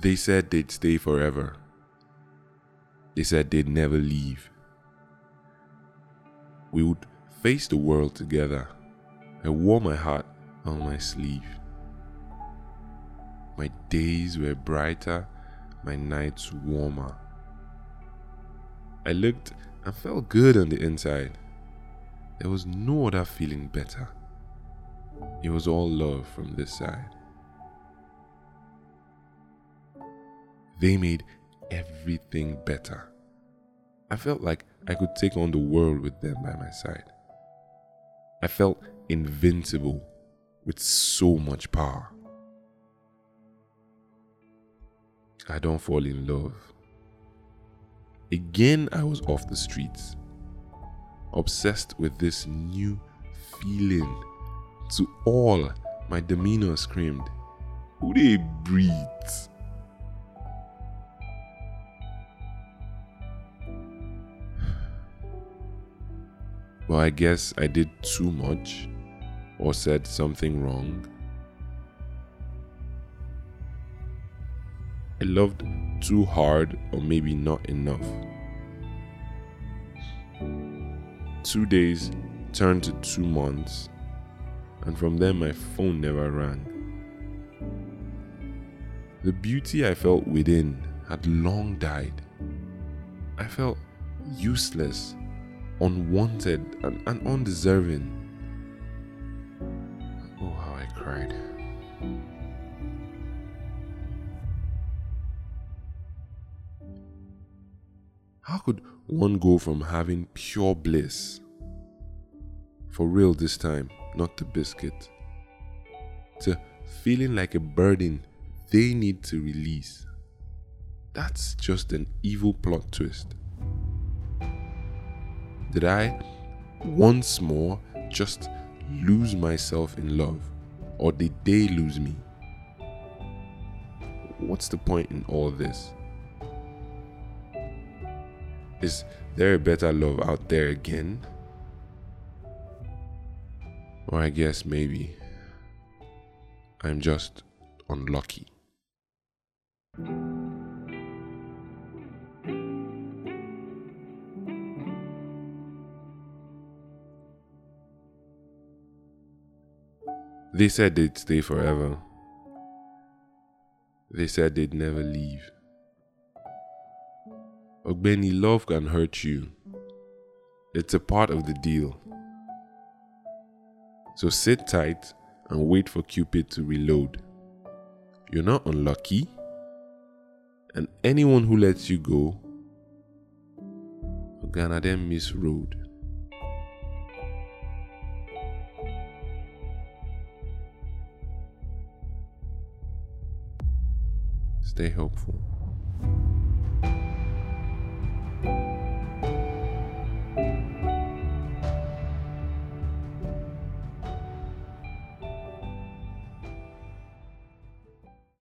They said they'd stay forever. They said they'd never leave. We would face the world together. I wore my heart on my sleeve. My days were brighter, my nights warmer. I looked and felt good on the inside. There was no other feeling better. It was all love from this side. They made everything better. I felt like I could take on the world with them by my side. I felt invincible with so much power. I don't fall in love. Again, I was off the streets, obsessed with this new feeling. To all, my demeanor screamed, Who they breathe? Well, I guess I did too much or said something wrong. I loved too hard or maybe not enough. Two days turned to two months, and from then my phone never rang. The beauty I felt within had long died. I felt useless unwanted and, and undeserving. Oh, how I cried. How could one go from having pure bliss, for real this time, not the biscuit, to feeling like a burden they need to release? That's just an evil plot twist. Did I once more just lose myself in love? Or did they lose me? What's the point in all this? Is there a better love out there again? Or I guess maybe I'm just unlucky. They said they'd stay forever. They said they'd never leave. Ogbeni, love can hurt you. It's a part of the deal. So sit tight and wait for Cupid to reload. You're not unlucky. And anyone who lets you go, gonna then miss road. Stay hopeful.